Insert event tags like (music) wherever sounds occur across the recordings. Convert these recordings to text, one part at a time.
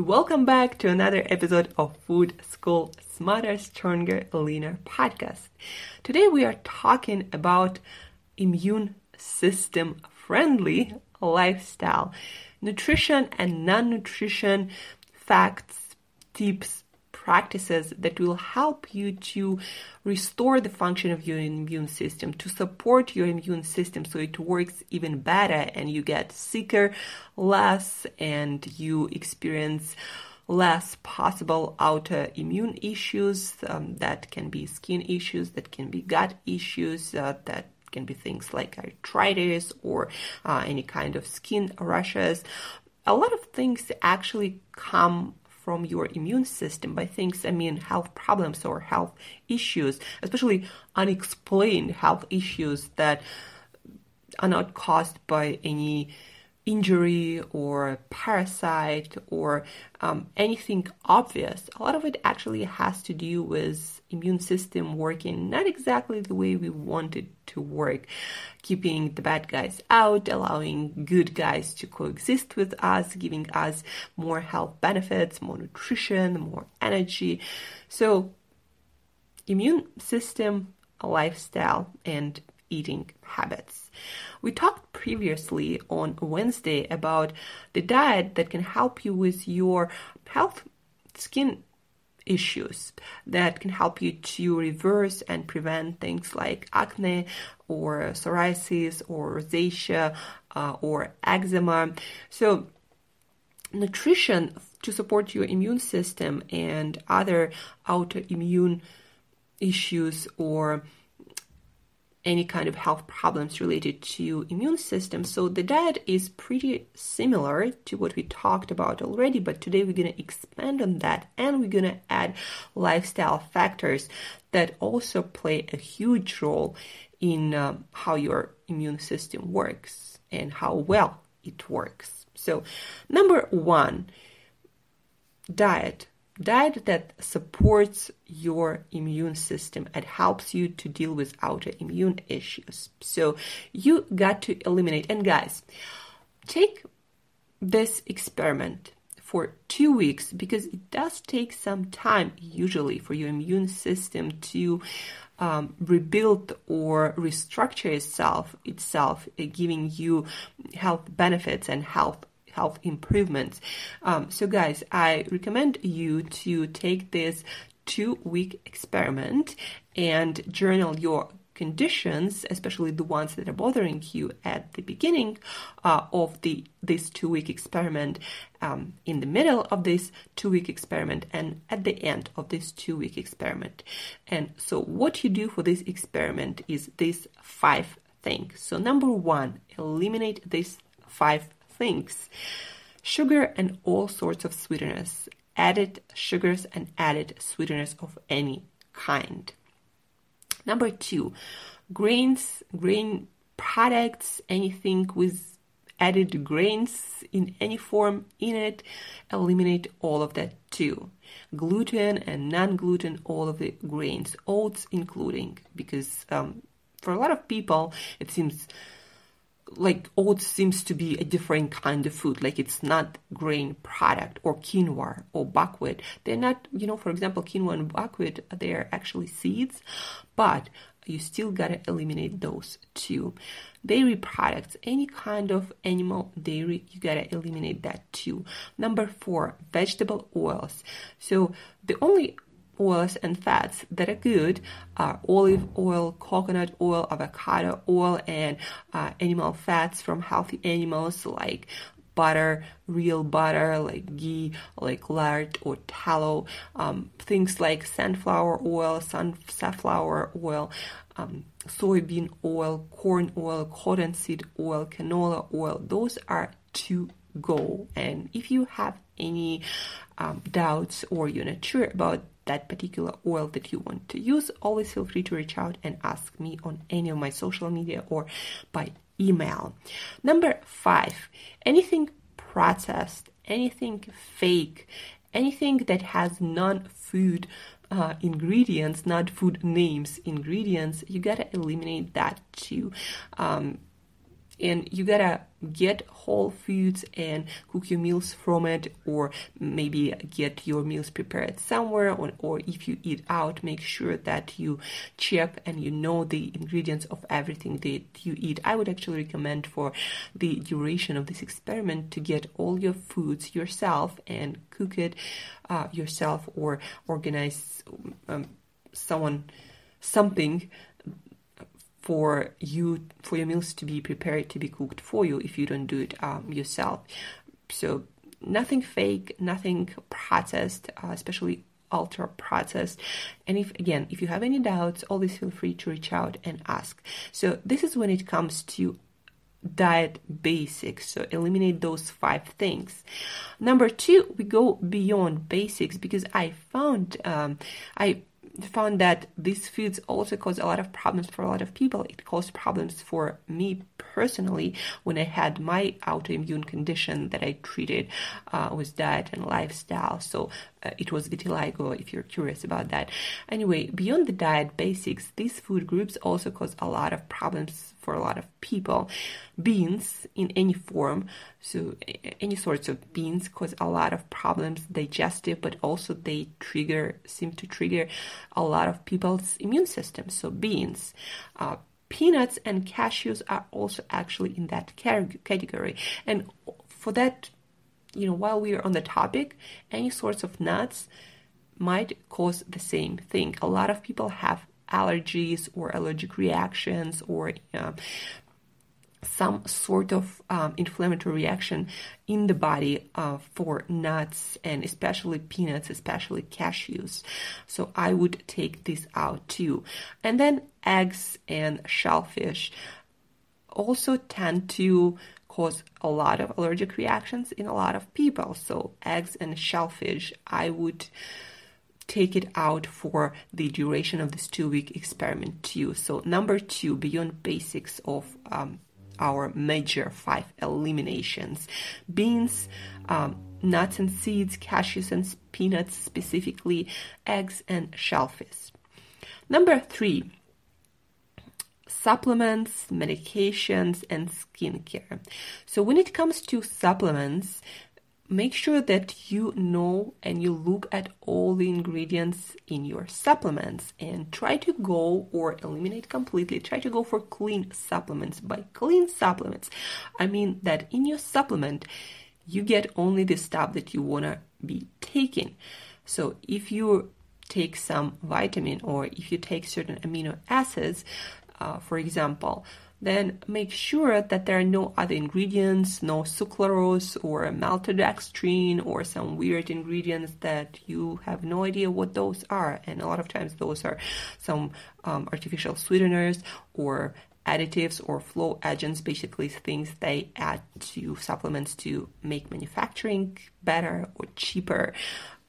welcome back to another episode of Food School Smarter, Stronger, Leaner podcast. Today we are talking about immune system friendly lifestyle, nutrition and non nutrition facts, tips, practices that will help you to restore the function of your immune system, to support your immune system so it works even better and you get sicker less and you experience less possible autoimmune issues um, that can be skin issues, that can be gut issues, uh, that can be things like arthritis or uh, any kind of skin rashes. A lot of things actually come from your immune system by things, I mean, health problems or health issues, especially unexplained health issues that are not caused by any injury or parasite or um, anything obvious. A lot of it actually has to do with immune system working not exactly the way we want it to work, keeping the bad guys out, allowing good guys to coexist with us, giving us more health benefits, more nutrition, more energy. So, immune system, lifestyle, and eating habits. We talked previously on Wednesday about the diet that can help you with your health skin issues that can help you to reverse and prevent things like acne or psoriasis or rosacea uh, or eczema. So, nutrition to support your immune system and other autoimmune issues or any kind of health problems related to immune system. So the diet is pretty similar to what we talked about already, but today we're going to expand on that and we're going to add lifestyle factors that also play a huge role in um, how your immune system works and how well it works. So number 1, diet diet that supports your immune system and helps you to deal with autoimmune issues. So you got to eliminate. And guys, take this experiment for two weeks because it does take some time usually for your immune system to um, rebuild or restructure itself itself uh, giving you health benefits and health health improvements. Um, so, guys, I recommend you to take this two week experiment and journal your conditions, especially the ones that are bothering you at the beginning uh, of the this two week experiment, um, in the middle of this two week experiment, and at the end of this two week experiment. And so, what you do for this experiment is these five things. So, number one, eliminate these five things sugar and all sorts of sweeteners, added sugars and added sweeteners of any kind. Number two, grains, grain products, anything with added grains in any form in it, eliminate all of that too. gluten and non-gluten, all of the grains, oats including, because um, for a lot of people it seems like oats seems to be a different kind of food. Like it's not grain product or quinoa or buckwheat. They're not you know for example quinoa and buckwheat they're actually seeds but you still gotta eliminate those too dairy products any kind of animal dairy you gotta eliminate that too. Number four vegetable oils. So the only oils and fats that are good are olive oil, coconut oil, avocado oil, and uh, animal fats from healthy animals like butter, real butter like ghee, like lard or tallow, um, things like sunflower oil, sunflower oil, um, soybean oil, corn oil, cottonseed oil, canola oil. Those are to go. And if you have any um, doubts or you're not sure about that particular oil that you want to use, always feel free to reach out and ask me on any of my social media or by email. Number five, anything processed, anything fake, anything that has non food uh, ingredients, not food names, ingredients, you gotta eliminate that too. Um, and you gotta get whole foods and cook your meals from it or maybe get your meals prepared somewhere or, or if you eat out make sure that you check and you know the ingredients of everything that you eat. I would actually recommend for the duration of this experiment to get all your foods yourself and cook it uh, yourself or organize um, someone something for you for your meals to be prepared to be cooked for you if you don't do it um, yourself. So nothing fake, nothing processed, uh, especially ultra processed. And if again, if you have any doubts, always feel free to reach out and ask. So this is when it comes to diet basics. So eliminate those five things. Number two, we go beyond basics because I found um, I found that these foods also cause a lot of problems for a lot of people. It caused problems for me personally when I had my autoimmune condition that I treated uh, with diet and lifestyle. So uh, it was vitiligo, if you're curious about that. Anyway, beyond the diet basics, these food groups also cause a lot of problems for a lot of people. Beans in any form, so any sorts of beans cause a lot of problems digestive, but also they trigger, seem to trigger a lot of people's immune system. So beans, uh, peanuts and cashews are also actually in that category. And for that you know, while we are on the topic, any sorts of nuts might cause the same thing. A lot of people have allergies or allergic reactions or uh, some sort of um, inflammatory reaction in the body uh, for nuts and especially peanuts, especially cashews. So I would take this out too. And then eggs and shellfish also tend to cause a lot of allergic reactions in a lot of people. So eggs and shellfish, I would take it out for the duration of this two week experiment too. So number two, beyond basics of um, our major five eliminations, beans, um, nuts and seeds, cashews and peanuts specifically, eggs and shellfish. Number three, supplements, medications, and skincare. So, when it comes to supplements, make sure that you know and you look at all the ingredients in your supplements and try to go or eliminate completely. Try to go for clean supplements. By clean supplements i mean that in your supplement you get only the stuff that you want to be taking. So if you take some vitamin or if you take certain amino acids uh, for example, then make sure that there are no other ingredients, no sucralose or maltodextrin or some weird ingredients that you have no idea what those are. And a lot of times those are some um, artificial sweeteners or additives or flow agents, basically things they add to supplements to make manufacturing better or cheaper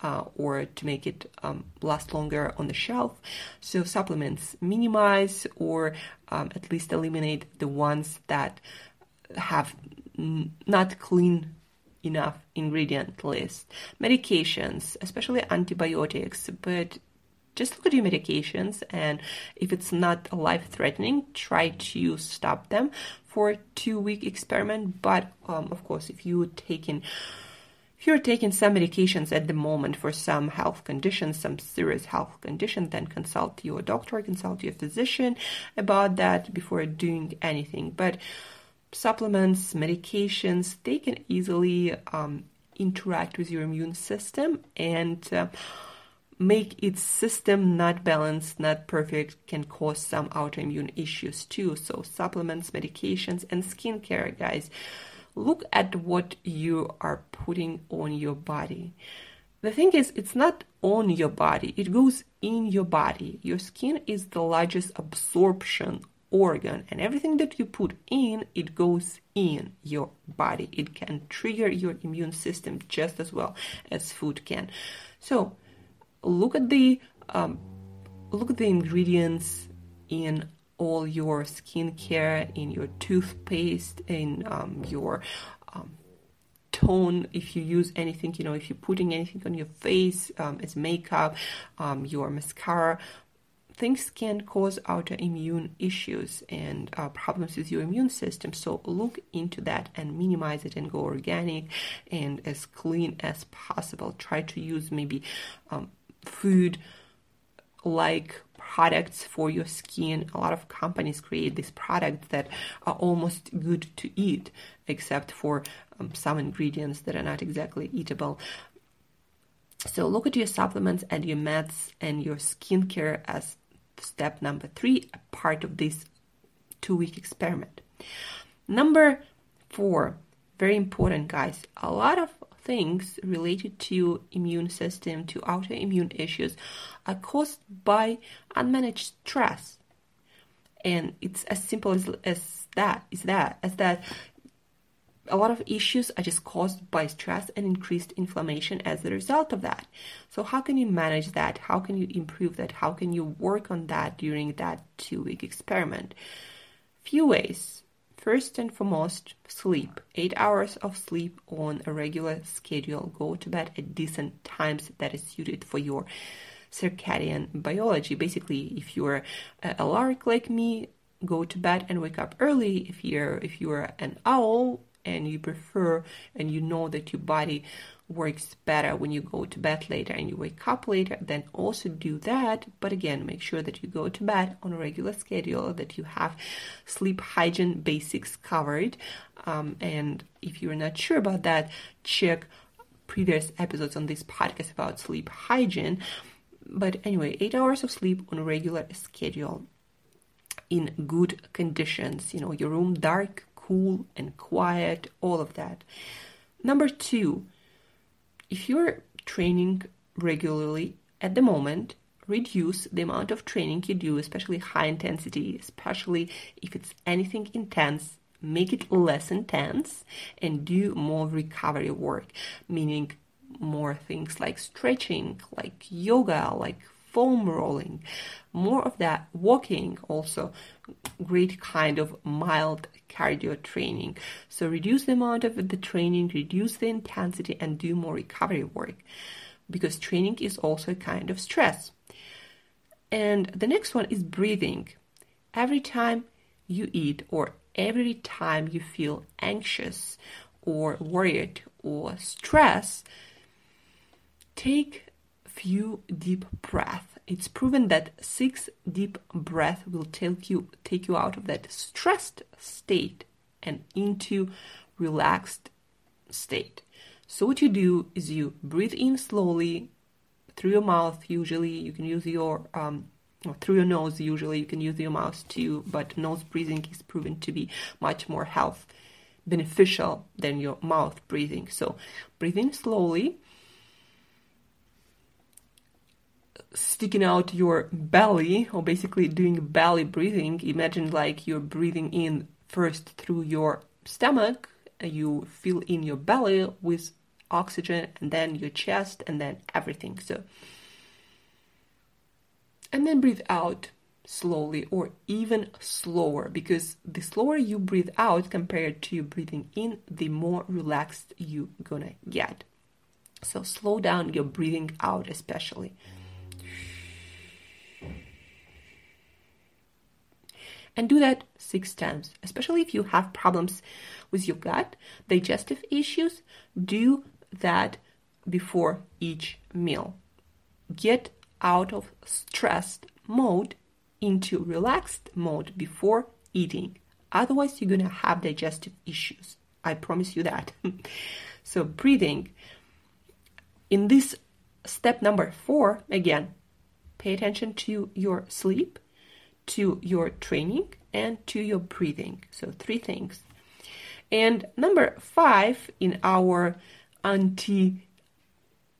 uh, or to make it um, last longer on the shelf. So supplements minimize or um, at least eliminate the ones that have n- not clean enough ingredient list. Medications, especially antibiotics, but just look at your medications and if it's not life threatening try to stop them for two week experiment but um, of course if you taking if you're taking some medications at the moment for some health conditions, some serious health condition, then consult your doctor, consult your physician about that before doing anything. But supplements, medications, they can easily um, interact with your immune system and uh, make its system not balanced, not perfect, can cause some autoimmune issues too. So, supplements, medications, and skincare, guys look at what you are putting on your body. The thing is, it's not on your body, it goes in your body. Your skin is the largest absorption organ, and everything that you put in, it goes in your body. It can trigger your immune system just as well as food can. So, look at the um, look at the ingredients in all your skincare, in your toothpaste, in um, your um, tone. If you use anything, you know, if you're putting anything on your face um, as makeup, um, your mascara, things can cause autoimmune issues and uh, problems with your immune system. So look into that and minimize it and go organic and as clean as possible. Try to use maybe um, food like products for your skin. A lot of companies create these products that are almost good to eat, except for um, some ingredients that are not exactly eatable. So look at your supplements and your meds and your skincare as step number three, a part of this two week experiment. Number four, very important, guys. A lot of things related to immune system, to autoimmune issues, are caused by unmanaged stress. And it's as simple as, as that, is that, as that a lot of issues are just caused by stress and increased inflammation as a result of that. So, how can you manage that? How can you improve that? How can you work on that during that two week experiment? Few ways. First and foremost, sleep. Eight hours of sleep on a regular schedule. Go to bed at decent times that is suited for your circadian biology. Basically, if you're uh, a lark like me, go to bed and wake up early. If you're if you're an owl and you prefer and you know that your body works better when you go to bed later and you wake up later, then also do that. But again, make sure that you go to bed on a regular schedule, that you have sleep hygiene basics covered. Um, and if you're not sure about that, check previous episodes on this podcast about sleep hygiene. But anyway, eight hours of sleep on a regular schedule in good conditions. You know, your room dark, cool, and quiet, all of that. Number two, if you're training regularly at the moment, reduce the amount of training you do, especially high intensity, especially if it's anything intense. Make it less intense and do more recovery work, meaning more things like stretching, like yoga, like foam rolling, more of that walking also great kind of mild cardio training. So reduce the amount of the training, reduce the intensity, and do more recovery work because training is also a kind of stress. And the next one is breathing. Every time you eat or every time you feel anxious or worried or stressed, take few deep breaths it's proven that six deep breath will take you take you out of that stressed state and into relaxed state. So what you do is you breathe in slowly through your mouth. Usually you can use your um, through your nose. Usually you can use your mouth too, but nose breathing is proven to be much more health beneficial than your mouth breathing. So breathe in slowly sticking out your belly or basically doing belly breathing imagine like you're breathing in first through your stomach you fill in your belly with oxygen and then your chest and then everything so and then breathe out slowly or even slower because the slower you breathe out compared to your breathing in, the more relaxed you gonna get. So slow down your breathing out, especially. And do that six times, especially if you have problems with your gut, digestive issues. Do that before each meal. Get out of stressed mode into relaxed mode before eating. Otherwise, you're going to have digestive issues. I promise you that. (laughs) so, breathing. In this step number four, again, pay attention to your sleep, to your training, and to your breathing. So, three things. And number five in our anti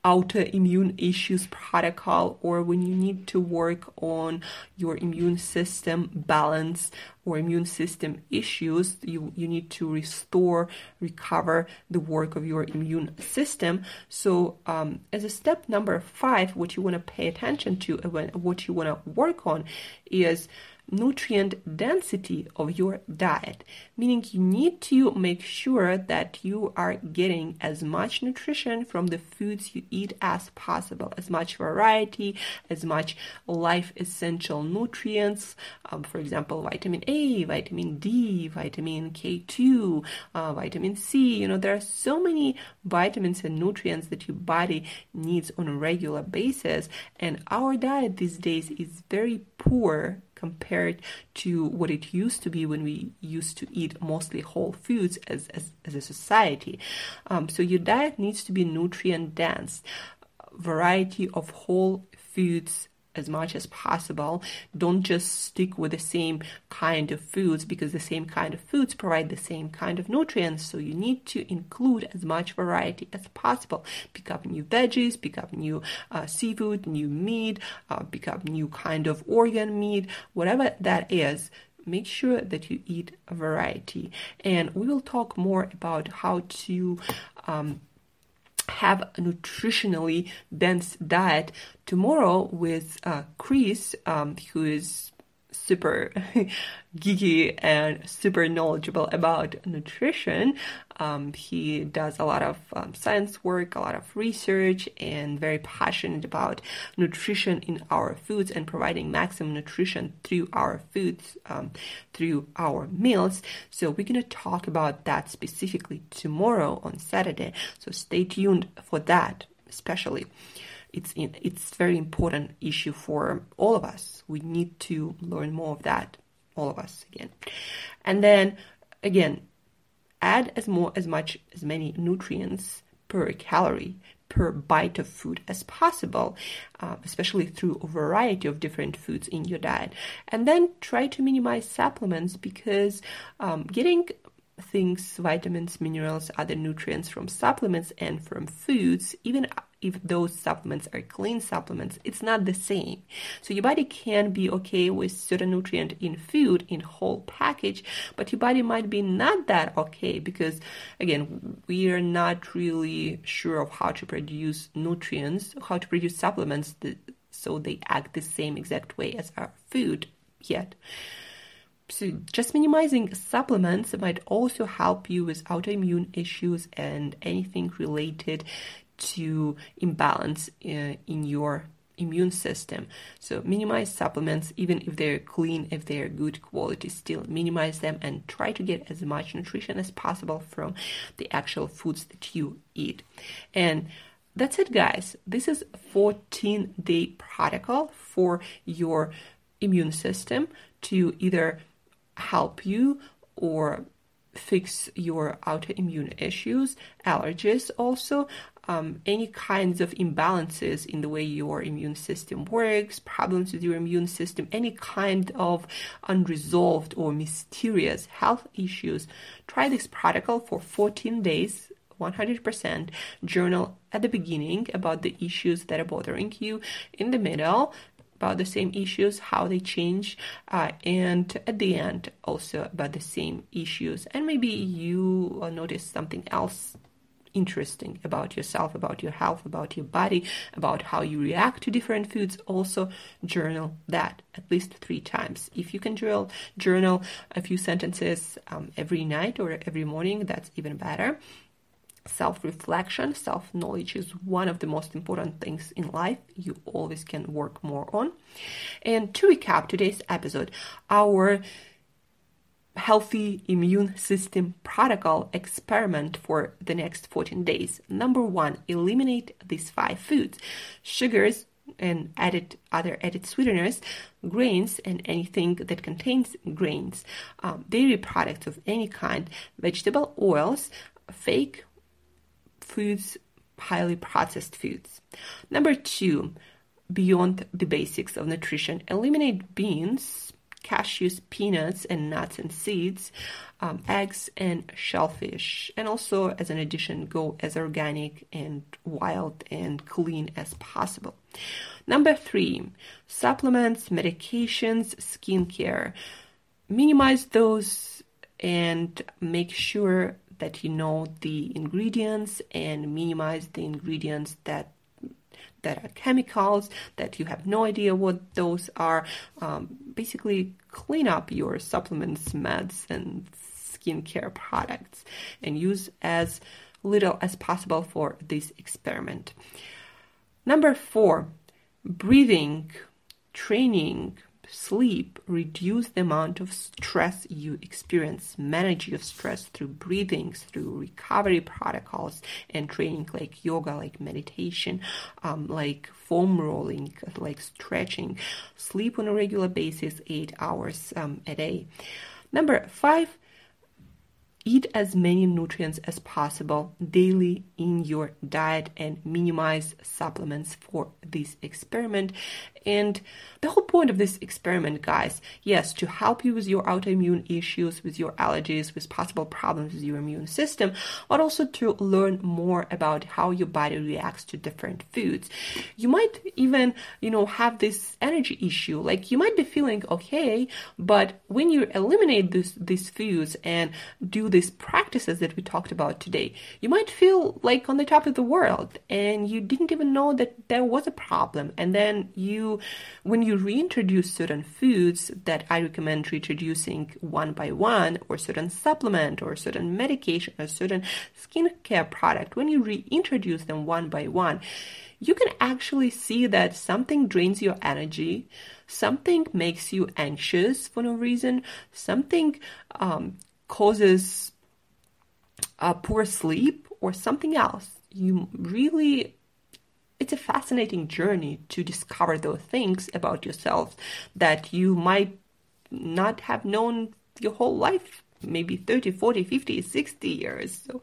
autoimmune issues protocol or when you need to work on your immune system balance or immune system issues you you need to restore recover the work of your immune system. So um, as a step number five what you want to pay attention to and what you want to work on is nutrient density of your diet, meaning you need to make sure that you are getting as much nutrition from the foods you eat as possible, as much variety, as much life essential nutrients, um, for example, vitamin A, vitamin D, vitamin K2, uh, vitamin C. You know, there are so many vitamins and nutrients that your body needs on a regular basis, and our diet these days is very poor compared to what it used to be when we used to eat mostly whole foods as, as, as a society. Um, so your diet needs to be nutrient dense, variety of whole foods as much as possible. Don't just stick with the same kind of foods because the same kind of foods provide the same kind of nutrients. So you need to include as much variety as possible. Pick up new veggies, pick up new uh, seafood, new meat, uh, pick up new kind of organ meat, whatever that is make sure that you eat a variety. And we will talk more about how to um, have a nutritionally dense diet. Tomorrow with uh, Chris, um, who is super (laughs) geeky and super knowledgeable about nutrition. Um, he does a lot of um, science work, a lot of research, and very passionate about nutrition in our foods and providing maximum nutrition through our foods, um, through our meals. So, we're going to talk about that specifically tomorrow on Saturday. So, stay tuned for that, especially it's it's very important issue for all of us. We need to learn more of that, all of us again. And then again, add as more as much as many nutrients per calorie per bite of food as possible, uh, especially through a variety of different foods in your diet. And then try to minimize supplements because um, getting things, vitamins, minerals, other nutrients from supplements and from foods, even if those supplements are clean supplements, it's not the same. So your body can be okay with certain nutrient in food in whole package, but your body might be not that okay because again, we are not really sure of how to produce nutrients, how to produce supplements that, so they act the same exact way as our food yet. So just minimizing supplements might also help you with autoimmune issues and anything related to imbalance in, uh, in your immune system. So minimize supplements, even if they're clean, if they're good quality, still minimize them and try to get as much nutrition as possible from the actual foods that you eat. And that's it, guys. This is 14 day protocol for your immune system to either help you or fix your autoimmune issues, allergies also, um, any kinds of imbalances in the way your immune system works, problems with your immune system, any kind of unresolved or mysterious health issues, try this protocol for 14 days. 100% journal at the beginning about the issues that are bothering you in the middle about the same issues, how they change, uh, and at the end also about the same issues. And maybe you notice something else interesting about yourself, about your health, about your body, about how you react to different foods, also journal that at least three times. If you can journal, journal a few sentences um, every night or every morning, that's even better. Self reflection, self knowledge is one of the most important things in life you always can work more on. And to recap today's episode, our healthy immune system protocol experiment for the next 14 days. Number one, eliminate these five foods sugars and added other added sweeteners, grains, and anything that contains grains, um, dairy products of any kind, vegetable oils, fake foods, highly processed foods. Number two, beyond the basics of nutrition, eliminate beans, cashews, peanuts, and nuts and seeds, um, eggs, and shellfish. And also, as an addition, go as organic and wild and clean as possible. Number three, supplements, medications, skincare. Minimize those and make sure that you know the ingredients and minimize the ingredients that that are chemicals that you have no idea what those are. Um, basically, clean up your supplements, meds, and skincare products and use as little as possible for this experiment. Number four, breathing, training, sleep, reduce the amount of stress you experience, manage your stress through breathing, through recovery protocols and training like yoga, like meditation, um, like foam rolling, like stretching. Sleep on a regular basis, eight hours um, a day. Number five, Eat as many nutrients as possible daily in your diet and minimize supplements for this experiment. And the whole point of this experiment, guys, yes, to help you with your autoimmune issues, with your allergies, with possible problems with your immune system, but also to learn more about how your body reacts to different foods. You might even, you know, have this energy issue. Like you might be feeling okay, but when you eliminate this, these foods and do these practices that we talked about today, you might feel like on the top of the world and you didn't even know that there was a problem. And then you, when you reintroduce certain foods that I recommend reintroducing one by one, or certain supplement, or certain medication, or certain skincare product, when you reintroduce them one by one, you can actually see that something drains your energy, something makes you anxious for no reason, something um, causes uh, poor sleep or something else. You really, it's a fascinating journey to discover those things about yourself that you might not have known your whole life maybe 30 40 50 60 years so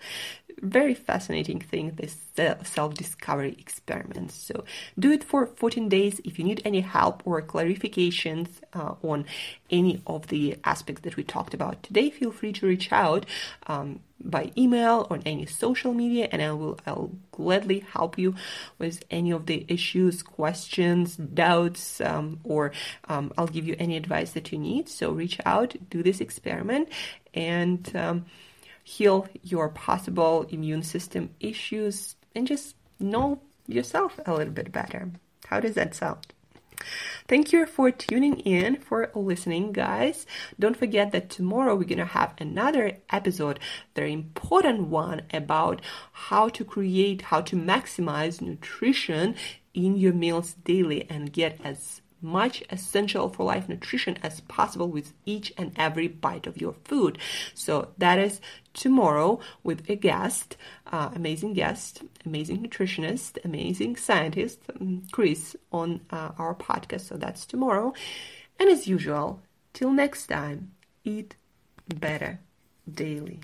very fascinating thing this self-discovery experiment so do it for 14 days if you need any help or clarifications uh, on any of the aspects that we talked about today feel free to reach out um, by email or any social media and I will I'll gladly help you with any of the issues, questions, doubts, um, or um, I'll give you any advice that you need. So reach out, do this experiment, and um, heal your possible immune system issues and just know yourself a little bit better. How does that sound? Thank you for tuning in, for listening, guys. Don't forget that tomorrow we're going to have another episode, very important one about how to create, how to maximize nutrition in your meals daily and get as much essential for life nutrition as possible with each and every bite of your food. So that is tomorrow with a guest, uh, amazing guest, amazing nutritionist, amazing scientist, um, Chris, on uh, our podcast. So that's tomorrow. And as usual, till next time, eat better daily.